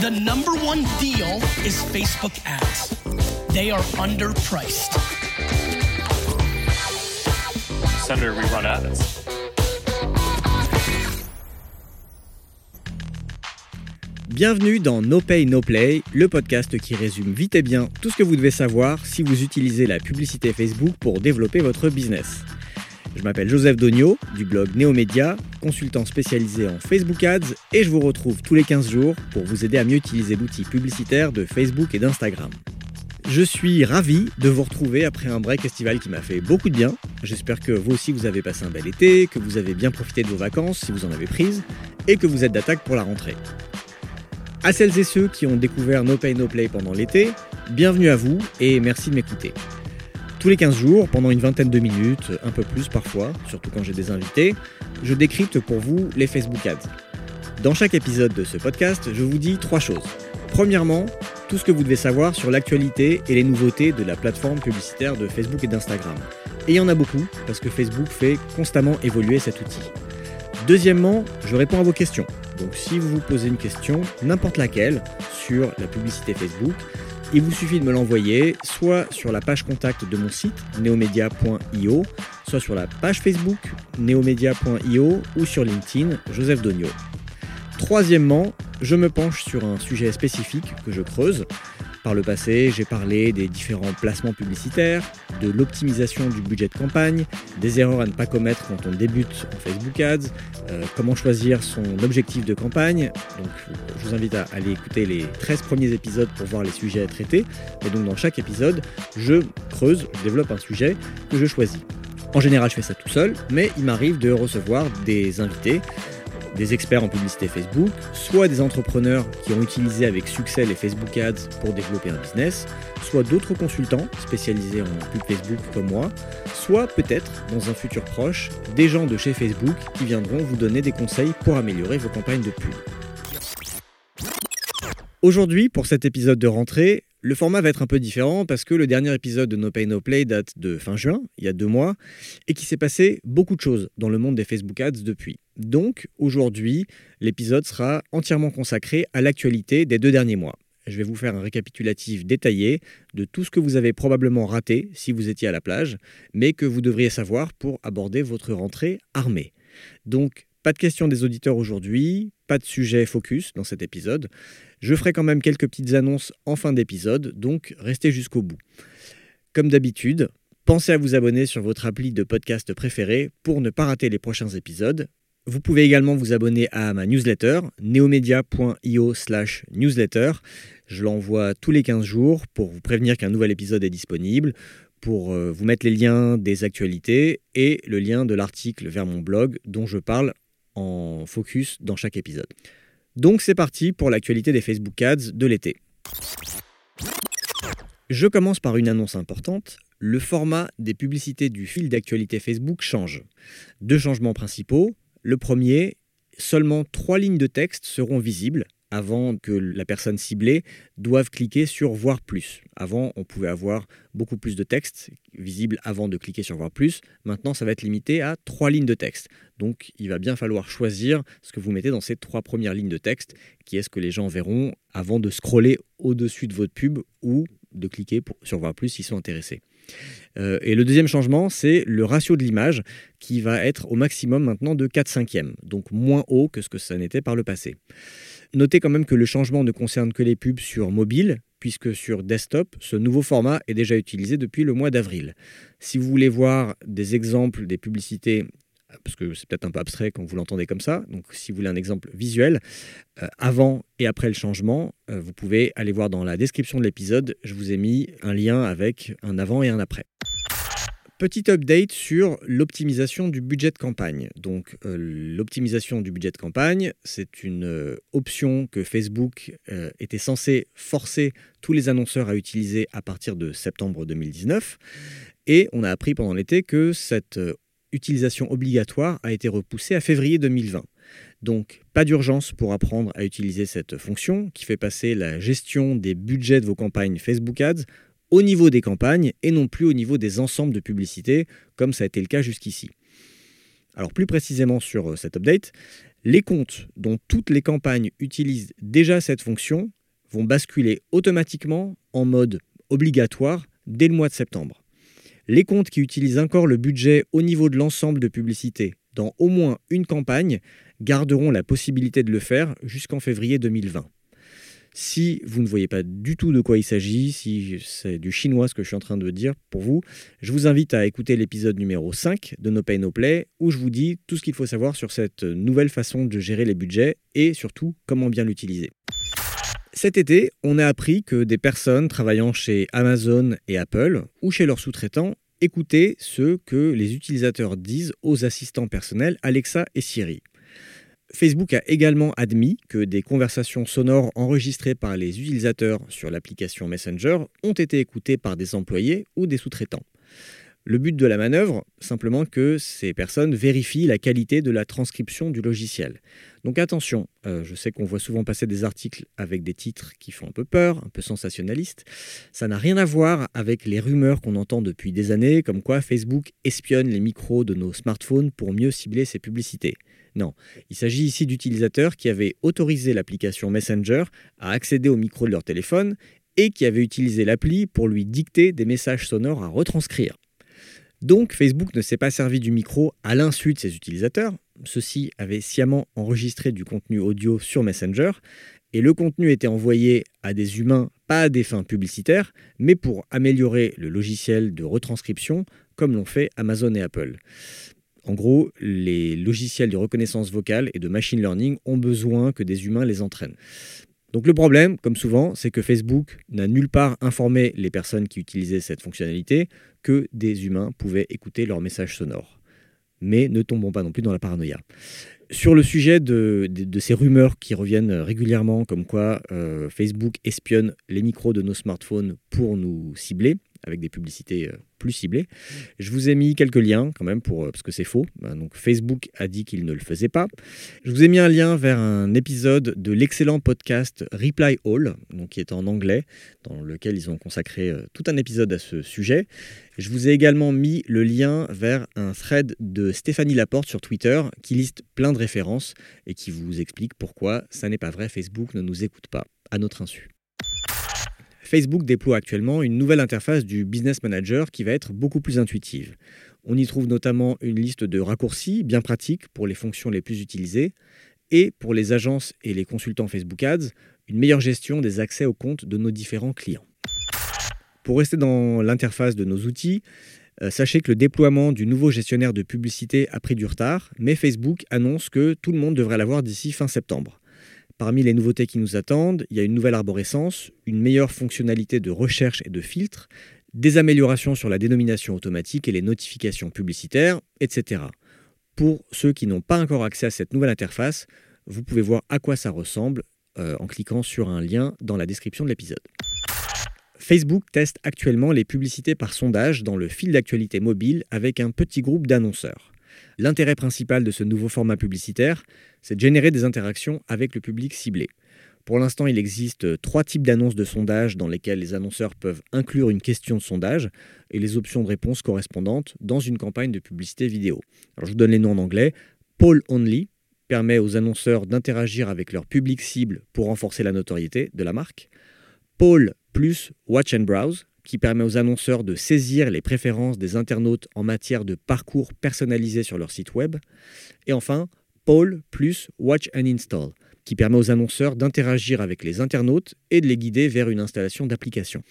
The number one deal is Facebook ads. They are underpriced. Senator, we run ads. Bienvenue dans No Pay No Play, le podcast qui résume vite et bien tout ce que vous devez savoir si vous utilisez la publicité Facebook pour développer votre business. Je m'appelle Joseph Dogno du blog Neomédia, consultant spécialisé en Facebook Ads et je vous retrouve tous les 15 jours pour vous aider à mieux utiliser l'outil publicitaire de Facebook et d'Instagram. Je suis ravi de vous retrouver après un break estival qui m'a fait beaucoup de bien. J'espère que vous aussi vous avez passé un bel été, que vous avez bien profité de vos vacances si vous en avez prises et que vous êtes d'attaque pour la rentrée. À celles et ceux qui ont découvert No Pay No Play pendant l'été, bienvenue à vous et merci de m'écouter. Tous les 15 jours, pendant une vingtaine de minutes, un peu plus parfois, surtout quand j'ai des invités, je décrypte pour vous les Facebook Ads. Dans chaque épisode de ce podcast, je vous dis trois choses. Premièrement, tout ce que vous devez savoir sur l'actualité et les nouveautés de la plateforme publicitaire de Facebook et d'Instagram. Et il y en a beaucoup, parce que Facebook fait constamment évoluer cet outil. Deuxièmement, je réponds à vos questions. Donc si vous vous posez une question, n'importe laquelle, sur la publicité Facebook, il vous suffit de me l'envoyer soit sur la page contact de mon site neomedia.io, soit sur la page Facebook neomedia.io ou sur LinkedIn Joseph Dogno. Troisièmement, je me penche sur un sujet spécifique que je creuse. Par le passé, j'ai parlé des différents placements publicitaires, de l'optimisation du budget de campagne, des erreurs à ne pas commettre quand on débute en Facebook Ads, euh, comment choisir son objectif de campagne. Donc, je vous invite à aller écouter les 13 premiers épisodes pour voir les sujets à traiter. Et donc, dans chaque épisode, je creuse, je développe un sujet que je choisis. En général, je fais ça tout seul, mais il m'arrive de recevoir des invités des experts en publicité Facebook, soit des entrepreneurs qui ont utilisé avec succès les Facebook Ads pour développer un business, soit d'autres consultants spécialisés en pub Facebook comme moi, soit peut-être, dans un futur proche, des gens de chez Facebook qui viendront vous donner des conseils pour améliorer vos campagnes de pub. Aujourd'hui, pour cet épisode de rentrée, le format va être un peu différent parce que le dernier épisode de No Pay No Play date de fin juin, il y a deux mois, et qu'il s'est passé beaucoup de choses dans le monde des Facebook Ads depuis. Donc aujourd'hui, l'épisode sera entièrement consacré à l'actualité des deux derniers mois. Je vais vous faire un récapitulatif détaillé de tout ce que vous avez probablement raté si vous étiez à la plage, mais que vous devriez savoir pour aborder votre rentrée armée. Donc pas de questions des auditeurs aujourd'hui, pas de sujet focus dans cet épisode. Je ferai quand même quelques petites annonces en fin d'épisode, donc restez jusqu'au bout. Comme d'habitude, pensez à vous abonner sur votre appli de podcast préféré pour ne pas rater les prochains épisodes. Vous pouvez également vous abonner à ma newsletter, neomedia.io slash newsletter. Je l'envoie tous les 15 jours pour vous prévenir qu'un nouvel épisode est disponible, pour euh, vous mettre les liens des actualités et le lien de l'article vers mon blog dont je parle en focus dans chaque épisode. Donc c'est parti pour l'actualité des Facebook Ads de l'été. Je commence par une annonce importante. Le format des publicités du fil d'actualité Facebook change. Deux changements principaux. Le premier, seulement trois lignes de texte seront visibles avant que la personne ciblée doive cliquer sur Voir plus. Avant, on pouvait avoir beaucoup plus de texte visible avant de cliquer sur Voir plus. Maintenant, ça va être limité à trois lignes de texte. Donc, il va bien falloir choisir ce que vous mettez dans ces trois premières lignes de texte, qui est ce que les gens verront avant de scroller au-dessus de votre pub ou de cliquer sur Voir plus s'ils sont intéressés. Euh, et le deuxième changement, c'est le ratio de l'image qui va être au maximum maintenant de 4 cinquièmes, donc moins haut que ce que ça n'était par le passé. Notez quand même que le changement ne concerne que les pubs sur mobile, puisque sur desktop, ce nouveau format est déjà utilisé depuis le mois d'avril. Si vous voulez voir des exemples des publicités, parce que c'est peut-être un peu abstrait quand vous l'entendez comme ça, donc si vous voulez un exemple visuel, euh, avant et après le changement, euh, vous pouvez aller voir dans la description de l'épisode, je vous ai mis un lien avec un avant et un après. Petit update sur l'optimisation du budget de campagne. Donc euh, l'optimisation du budget de campagne, c'est une option que Facebook était censé forcer tous les annonceurs à utiliser à partir de septembre 2019. Et on a appris pendant l'été que cette utilisation obligatoire a été repoussée à février 2020. Donc, pas d'urgence pour apprendre à utiliser cette fonction qui fait passer la gestion des budgets de vos campagnes Facebook Ads au niveau des campagnes et non plus au niveau des ensembles de publicités, comme ça a été le cas jusqu'ici. Alors plus précisément sur euh, cet update, Les comptes dont toutes les campagnes utilisent déjà cette fonction vont basculer automatiquement en mode obligatoire dès le mois de septembre. Les comptes qui utilisent encore le budget au niveau de l'ensemble de publicités dans au moins une campagne garderont la possibilité de le faire jusqu'en février 2020. Si vous ne voyez pas du tout de quoi il s'agit, si c'est du chinois ce que je suis en train de dire pour vous, je vous invite à écouter l'épisode numéro 5 de No Pay No Play où je vous dis tout ce qu'il faut savoir sur cette nouvelle façon de gérer les budgets et surtout comment bien l'utiliser. Cet été, on a appris que des personnes travaillant chez Amazon et Apple ou chez leurs sous-traitants écoutaient ce que les utilisateurs disent aux assistants personnels Alexa et Siri. Facebook a également admis que des conversations sonores enregistrées par les utilisateurs sur l'application Messenger ont été écoutées par des employés ou des sous-traitants. Le but de la manœuvre, simplement que ces personnes vérifient la qualité de la transcription du logiciel. Donc attention, euh, je sais qu'on voit souvent passer des articles avec des titres qui font un peu peur, un peu sensationnalistes. Ça n'a rien à voir avec les rumeurs qu'on entend depuis des années, comme quoi Facebook espionne les micros de nos smartphones pour mieux cibler ses publicités. Non, il s'agit ici d'utilisateurs qui avaient autorisé l'application Messenger à accéder au micro de leur téléphone et qui avaient utilisé l'appli pour lui dicter des messages sonores à retranscrire. Donc Facebook ne s'est pas servi du micro à l'insu de ses utilisateurs. Ceux-ci avaient sciemment enregistré du contenu audio sur Messenger et le contenu était envoyé à des humains pas à des fins publicitaires, mais pour améliorer le logiciel de retranscription comme l'ont fait Amazon et Apple. En gros, les logiciels de reconnaissance vocale et de machine learning ont besoin que des humains les entraînent. Donc le problème, comme souvent, c'est que Facebook n'a nulle part informé les personnes qui utilisaient cette fonctionnalité que des humains pouvaient écouter leurs messages sonores. Mais ne tombons pas non plus dans la paranoïa. Sur le sujet de, ces rumeurs qui reviennent régulièrement, comme quoi euh, Facebook espionne les micros de nos smartphones pour nous cibler, avec des publicités euh, plus ciblées. Je vous ai mis quelques liens quand même pour euh, parce que c'est faux. Ben, donc Facebook a dit qu'il ne le faisait pas. Je vous ai mis un lien vers un épisode de l'excellent podcast Reply All, donc qui est en anglais, dans lequel ils ont consacré euh, tout un épisode à ce sujet. Je vous ai également mis le lien vers un thread de Stéphanie Laporte sur Twitter qui liste plein de références et qui vous explique pourquoi ça n'est pas vrai, Facebook ne nous écoute pas à notre insu. Facebook déploie actuellement une nouvelle interface du Business Manager qui va être beaucoup plus intuitive. On y trouve notamment une liste de raccourcis bien pratiques pour les fonctions les plus utilisées et pour les agences et les consultants Facebook Ads, une meilleure gestion des accès aux comptes de nos différents clients. Pour rester dans l'interface de nos outils, euh, sachez que le déploiement du nouveau gestionnaire de publicité a pris du retard, mais Facebook annonce que tout le monde devrait l'avoir d'ici fin septembre. Parmi les nouveautés qui nous attendent, il y a une nouvelle arborescence, une meilleure fonctionnalité de recherche et de filtre, des améliorations sur la dénomination automatique et les notifications publicitaires, etc. Pour ceux qui n'ont pas encore accès à cette nouvelle interface, vous pouvez voir à quoi ça ressemble euh, en cliquant sur un lien dans la description de l'épisode. Facebook teste actuellement les publicités par sondage dans le fil d'actualité mobile avec un petit groupe d'annonceurs. L'intérêt principal de ce nouveau format publicitaire, c'est de générer des interactions avec le public ciblé. Pour l'instant, il existe trois types d'annonces de sondage dans lesquelles les annonceurs peuvent inclure une question de sondage et les options de réponse correspondantes dans une campagne de publicité vidéo. je vous donne les noms en anglais. Poll Only permet aux annonceurs d'interagir avec leur public cible pour renforcer la notoriété de la marque. Poll plus Watch and Browse qui permet aux annonceurs de saisir les préférences des internautes en matière de parcours personnalisé sur leur site web. Et enfin, Poll plus Watch and Install, qui permet aux annonceurs d'interagir avec les internautes et de les guider vers une installation d'application.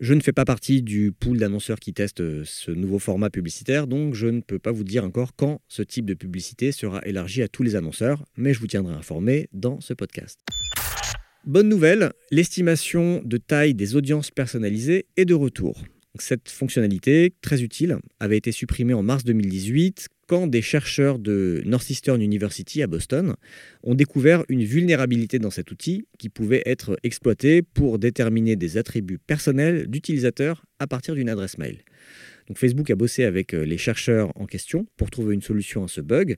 Je ne fais pas partie du pool d'annonceurs qui testent euh, ce nouveau format publicitaire, donc je ne peux pas vous dire encore quand ce type de publicité sera élargi à tous les annonceurs, mais je vous tiendrai informé dans ce podcast. Bonne nouvelle, l'estimation de taille des audiences personnalisées est de retour. Cette fonctionnalité, très utile, avait été supprimée en mars 2018 quand des chercheurs de Northeastern University à Boston ont découvert une vulnérabilité dans cet outil qui pouvait être exploité pour déterminer des attributs personnels d'utilisateurs à partir d'une adresse mail. Facebook a bossé avec les chercheurs en question pour trouver une solution à ce bug.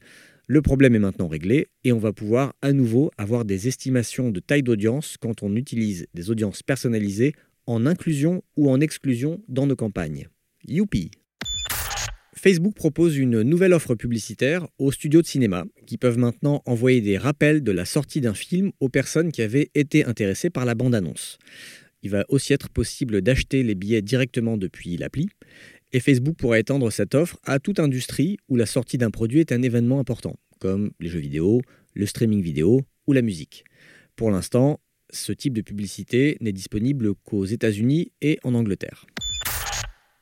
Le problème est maintenant réglé et on va pouvoir à nouveau avoir des estimations de taille d'audience quand on utilise des audiences personnalisées en inclusion ou en exclusion dans nos campagnes. Youpi Facebook propose une nouvelle offre publicitaire aux studios de cinéma qui peuvent maintenant envoyer des rappels de la sortie d'un film aux personnes qui avaient été intéressées par la bande-annonce. Il va aussi être possible d'acheter les billets directement depuis l'appli et Facebook pourra étendre cette offre à toute industrie où la sortie d'un produit est un événement important, comme les jeux vidéo, le streaming vidéo ou la musique. Pour l'instant, ce type de publicité n'est disponible qu'aux États-Unis et en Angleterre.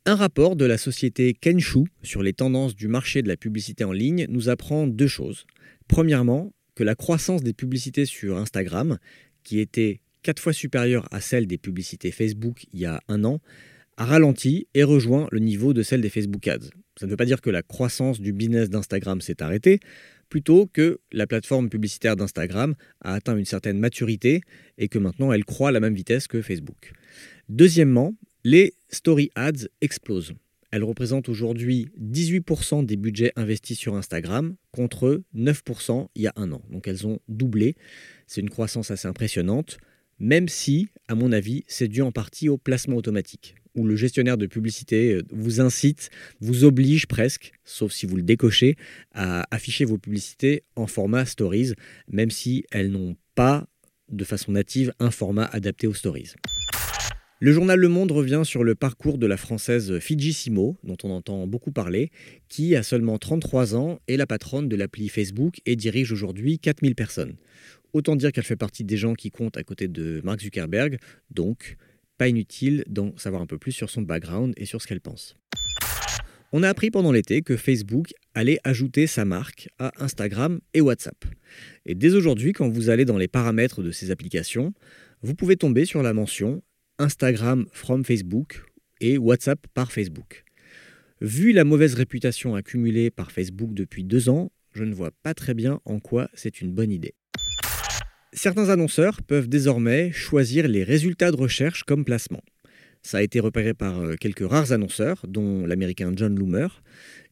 Un rapport de la société Kenshu sur les tendances du marché de la publicité en ligne nous apprend deux choses. Premièrement, que la croissance des publicités sur Instagram, qui était quatre fois supérieure à celle des publicités Facebook il y a un an, a ralenti et rejoint le niveau de celle des Facebook Ads. Ça ne veut pas dire que la croissance du business d'Instagram s'est arrêtée, plutôt que la plateforme publicitaire d'Instagram a atteint une certaine maturité et que maintenant elle croît à la même vitesse que Facebook. Deuxièmement, les Story Ads explosent. Elles représentent aujourd'hui 18% des budgets investis sur Instagram contre 9% il y a un an. Donc elles ont doublé. C'est une croissance assez impressionnante, même si, à mon avis, c'est dû en partie au placement automatique, où le gestionnaire de publicité euh, vous incite, vous oblige presque, sauf si vous le décochez, à afficher vos publicités en format stories, même si elles n'ont pas de façon native un format adapté aux stories. Le journal Le Monde revient sur le parcours de la française Fijissimo, dont on entend beaucoup parler, qui a seulement 33 ans, est la patronne de l'appli Facebook et dirige aujourd'hui 4000 personnes. Autant dire qu'elle fait partie des gens qui comptent à côté de Mark Zuckerberg, donc inutile d'en savoir un peu plus sur son background et sur ce qu'elle pense. On a appris pendant l'été que Facebook allait ajouter sa marque à Instagram et WhatsApp. Et dès aujourd'hui, quand vous allez dans les paramètres de ces applications, vous pouvez tomber sur la mention Instagram from Facebook et WhatsApp par Facebook. Vu la mauvaise réputation accumulée par Facebook depuis deux ans, je ne vois pas très bien en quoi c'est une bonne idée. Certains annonceurs peuvent désormais choisir les résultats de recherche comme placement. Ça a été repéré par euh, quelques rares annonceurs, dont l'américain John Loomer.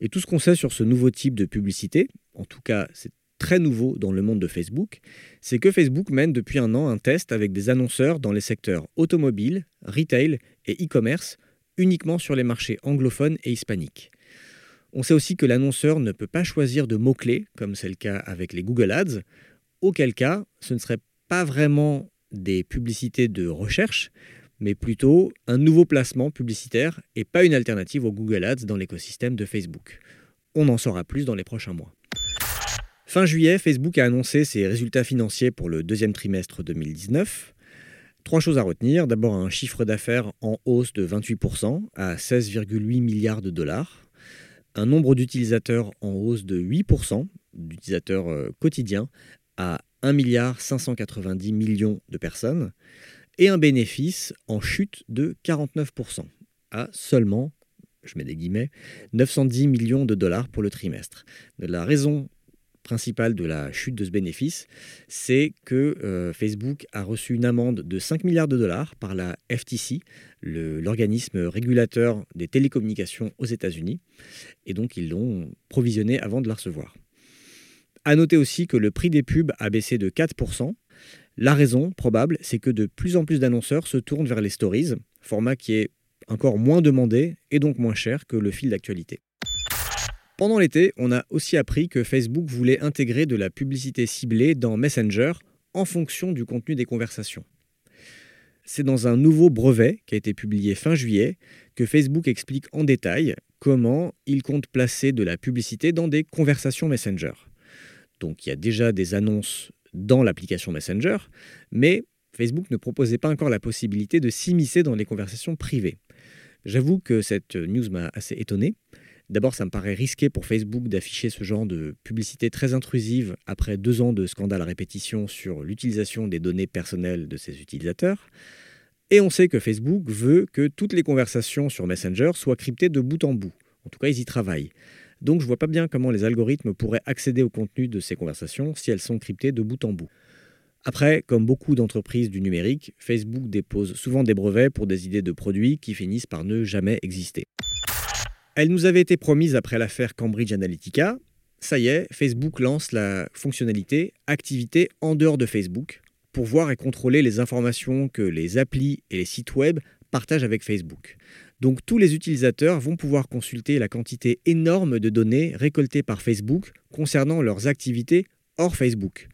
Et tout ce qu'on sait sur ce nouveau type de publicité, en tout cas c'est très nouveau dans le monde de Facebook, c'est que Facebook mène depuis un an un test avec des annonceurs dans les secteurs automobile, retail et e-commerce, uniquement sur les marchés anglophones et hispaniques. On sait aussi que l'annonceur ne peut pas choisir de mots-clés, comme c'est le cas avec les Google Ads, auquel cas ce ne serait pas vraiment des publicités de recherche, mais plutôt un nouveau placement publicitaire et pas une alternative aux Google Ads dans l'écosystème de Facebook. On en saura plus dans les prochains mois. Fin juillet, Facebook a annoncé ses résultats financiers pour le deuxième trimestre 2019. Trois choses à retenir. D'abord un chiffre d'affaires en hausse de 28% à 16,8 milliards de dollars. Un nombre d'utilisateurs en hausse de 8% d'utilisateurs euh, quotidiens à 1 milliard 590 millions de personnes. Et un bénéfice en chute de 49% à seulement je mets des guillemets, 910 millions de dollars pour le trimestre. La raison principale de la chute de ce bénéfice, c'est que euh, Facebook a reçu une amende de 5 milliards de dollars par la FTC, l'organisme régulateur des télécommunications aux États-Unis, et donc ils l'ont provisionné avant de la recevoir. A noter aussi que le prix des pubs a baissé de 4%. La raison probable, c'est que de plus en plus d'annonceurs se tournent vers les stories, format qui est encore moins demandé et donc moins cher que le fil d'actualité. Pendant l'été, on a aussi appris que Facebook voulait intégrer de la publicité ciblée dans Messenger en fonction du contenu des conversations. C'est dans un nouveau brevet qui a été publié fin juillet que Facebook explique en détail comment il compte placer de la publicité dans des conversations Messenger. Donc il y a déjà des annonces dans l'application Messenger, mais Facebook ne proposait pas encore la possibilité de s'immiscer dans les conversations privées. J'avoue que cette news m'a assez étonné. D'abord, ça me paraît risqué pour Facebook d'afficher ce genre de publicité très intrusive après deux ans de scandales à répétition sur l'utilisation des données personnelles de ses utilisateurs. Et on sait que Facebook veut que toutes les conversations sur Messenger soient cryptées de bout en bout. En tout cas, ils y travaillent. Donc je vois pas bien comment les algorithmes pourraient accéder au contenu de ces conversations si elles sont cryptées de bout en bout. Après, comme beaucoup d'entreprises du numérique, Facebook dépose souvent des brevets pour des idées de produits qui finissent par ne jamais exister. Elle nous avait été promise après l'affaire Cambridge Analytica. Ça y est, Facebook lance la fonctionnalité Activité en dehors de Facebook pour voir et contrôler les informations que les applis et les sites web partagent avec Facebook. Donc tous les utilisateurs vont pouvoir consulter la quantité énorme de données récoltées par Facebook concernant leurs activités hors Facebook.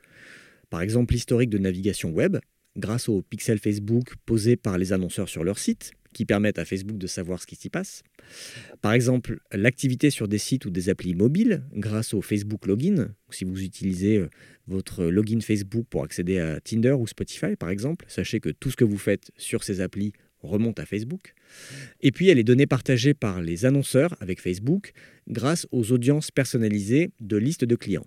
Par exemple l'historique de navigation web, grâce aux pixels Facebook posés par les annonceurs sur leur site, qui permettent à Facebook de savoir ce qui s'y passe. Par exemple, l'activité sur des sites ou des applis mobiles grâce au Facebook Login. Si vous utilisez euh, votre login Facebook pour accéder à Tinder ou Spotify, par exemple, sachez que tout ce que vous faites sur ces applis remonte à Facebook. Et puis, elle est donnée partagées par les annonceurs avec Facebook grâce aux audiences personnalisées de listes de clients.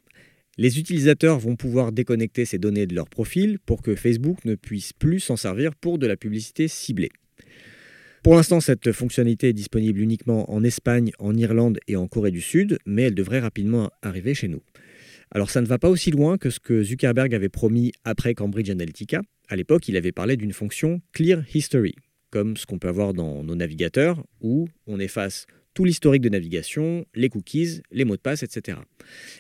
Les utilisateurs vont pouvoir déconnecter ces données de leur profil pour que Facebook ne puisse plus s'en servir pour de la publicité ciblée. Pour l'instant, cette fonctionnalité est disponible uniquement en Espagne, en Irlande et en Corée du Sud, mais elle devrait rapidement arriver chez nous. Alors ça ne va pas aussi loin que ce que Zuckerberg avait promis après Cambridge Analytica. À l'époque, il avait parlé d'une fonction Clear History, comme ce qu'on peut avoir dans nos navigateurs, où on efface tout l'historique de navigation, les cookies, les mots de passe, etc.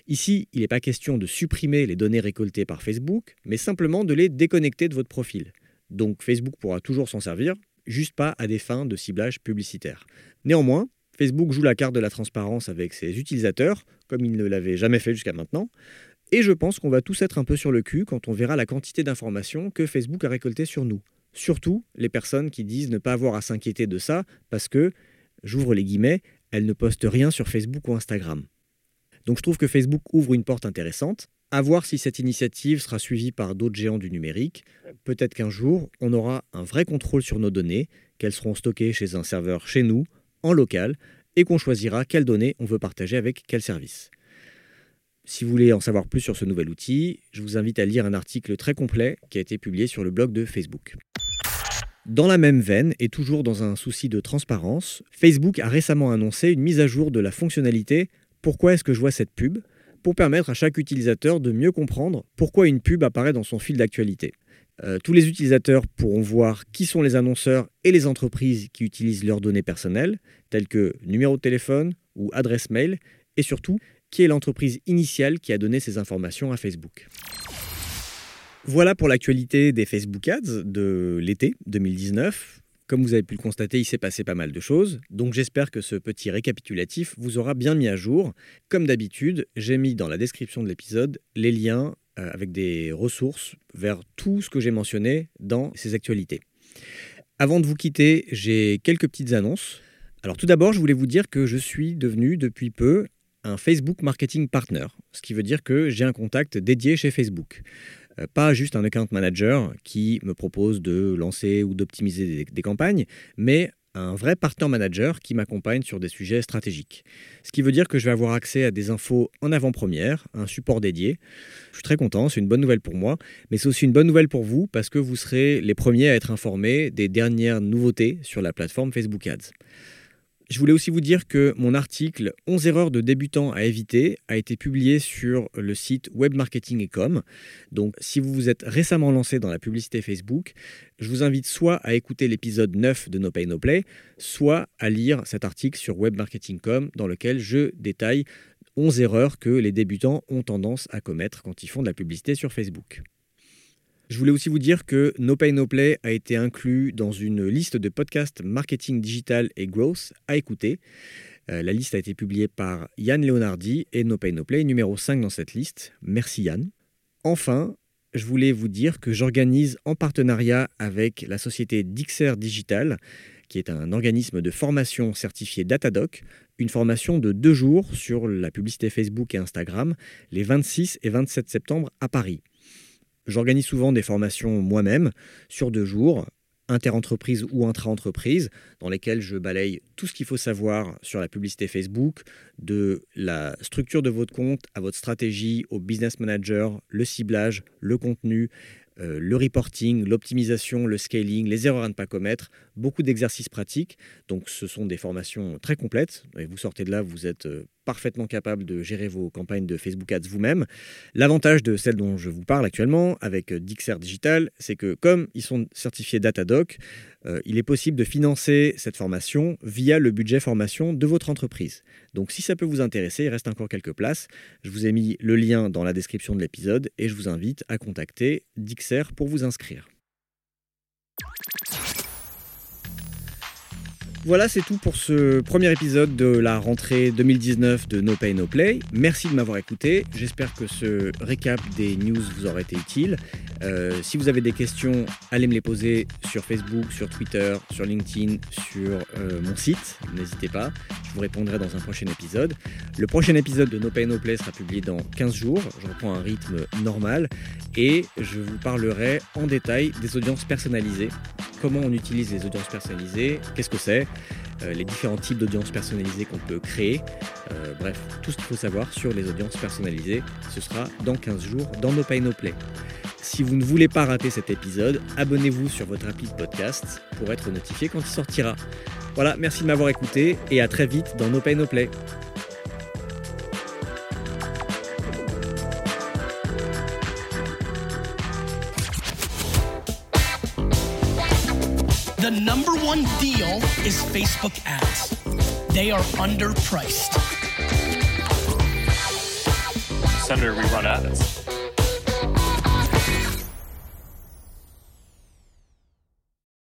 Ici, il n'est pas question de supprimer les données récoltées par Facebook, mais simplement de les déconnecter de votre profil. Donc Facebook pourra toujours s'en servir, juste pas à des fins de ciblage publicitaire. Néanmoins, Facebook joue la carte de la transparence avec ses utilisateurs, comme il ne l'avait jamais fait jusqu'à maintenant, et je pense qu'on va tous être un peu sur le cul quand on verra la quantité d'informations que Facebook a récoltées sur nous. Surtout les personnes qui disent ne pas avoir à s'inquiéter de ça parce que, j'ouvre les guillemets, elles ne postent rien sur Facebook ou Instagram. Donc je trouve que Facebook ouvre une porte intéressante, à voir si cette initiative sera suivie par d'autres géants du numérique. Peut-être qu'un jour, on aura un vrai contrôle sur nos données, qu'elles seront stockées chez un serveur chez nous, en local, et qu'on choisira quelles données on veut partager avec quel service. Si vous voulez en savoir plus sur ce nouvel outil, je vous invite à lire un article très complet qui a été publié sur le blog de Facebook. Dans la même veine, et toujours dans un souci de transparence, Facebook a récemment annoncé une mise à jour de la fonctionnalité Pourquoi est-ce que je vois cette pub? pour permettre à chaque utilisateur de mieux comprendre pourquoi une pub apparaît dans son fil d'actualité. Euh, tous les utilisateurs pourront voir qui sont les annonceurs et les entreprises qui utilisent leurs données personnelles, telles que numéro de téléphone ou adresse mail, et surtout qui est l'entreprise initiale qui a donné ces informations à Facebook. Voilà pour l'actualité des Facebook Ads de l'été 2019. Comme vous avez pu le constater, il s'est passé pas mal de choses, donc j'espère que ce petit récapitulatif vous aura bien mis à jour. Comme d'habitude, j'ai mis dans la description de l'épisode les liens euh, avec des ressources vers tout ce que j'ai mentionné dans ces actualités. Avant de vous quitter, j'ai quelques petites annonces. Alors tout d'abord, je voulais vous dire que je suis devenu depuis peu un Facebook Marketing Partner, ce qui veut dire que j'ai un contact dédié chez Facebook. Euh, pas juste un account manager qui me propose de lancer ou d'optimiser des, campagnes, mais un vrai partner manager qui m'accompagne sur des sujets stratégiques. Ce qui veut dire que je vais avoir accès à des infos en avant-première, un support dédié. Je suis très content, c'est une bonne nouvelle pour moi, mais c'est aussi une bonne nouvelle pour vous parce que vous serez les premiers à être informés des dernières nouveautés sur la plateforme Facebook Ads. Je voulais aussi vous dire que mon article 11 erreurs de débutants à éviter a été publié sur le site webmarketing.com. Donc si vous vous êtes récemment lancé dans la publicité Facebook, je vous invite soit à écouter l'épisode 9 de No Pay No Play, soit à lire cet article sur webmarketing.com dans lequel je détaille 11 erreurs que les débutants ont tendance à commettre quand ils font de la publicité sur Facebook. Je voulais aussi vous dire que No Pay No Play a été inclus dans une liste de podcasts marketing digital et growth à écouter. Euh, la liste a été publiée par Yann Leonardi et No Pay No Play numéro 5 dans cette liste. Merci Yann. Enfin, je voulais vous dire que j'organise en partenariat avec la société Dixer Digital, qui est un organisme de formation certifié Datadoc, une formation de deux jours sur la publicité Facebook et Instagram les 26 et 27 septembre à Paris. J'organise souvent des formations moi-même sur deux jours, inter-entreprise ou intra-entreprise, dans lesquelles je balaye tout ce qu'il faut savoir sur la publicité Facebook, de la structure de votre compte à votre stratégie, au business manager, le ciblage, le contenu, euh, le reporting, l'optimisation, le scaling, les erreurs à ne pas commettre, beaucoup d'exercices pratiques. Donc ce sont des formations très complètes. Et vous sortez de là, vous êtes euh, parfaitement capable de gérer vos campagnes de Facebook Ads vous-même. L'avantage de celle dont je vous parle actuellement avec Dixer Digital, c'est que comme ils sont certifiés Datadoc, euh, il est possible de financer cette formation via le budget formation de votre entreprise. Donc si ça peut vous intéresser, il reste encore quelques places. Je vous ai mis le lien dans la description de l'épisode et je vous invite à contacter Dixer pour vous inscrire. Voilà, c'est tout pour ce premier épisode de la rentrée 2019 de No Pay No Play. Merci de m'avoir écouté. J'espère que ce récap des news vous aura été utile. Euh, si vous avez des questions, allez me les poser sur Facebook, sur Twitter, sur LinkedIn, sur euh, mon site. N'hésitez pas, je vous répondrai dans un prochain épisode. Le prochain épisode de No Pay No Play sera publié dans 15 jours. Je reprends un rythme normal et je vous parlerai en détail des audiences personnalisées. Comment on utilise les audiences personnalisées, qu'est-ce que c'est, euh, les différents types d'audiences personnalisées qu'on peut créer. bref, tout ce qu'il faut savoir sur les audiences personnalisées, ce sera dans 15 jours dans No Pay No Play. Si vous ne voulez pas rater cet épisode, abonnez-vous sur votre appli podcast pour être notifié quand il sortira. Voilà, merci de m'avoir écouté et à très vite dans No Pay No Play. One deal is Facebook ads. They are underpriced. Senator, we run ads.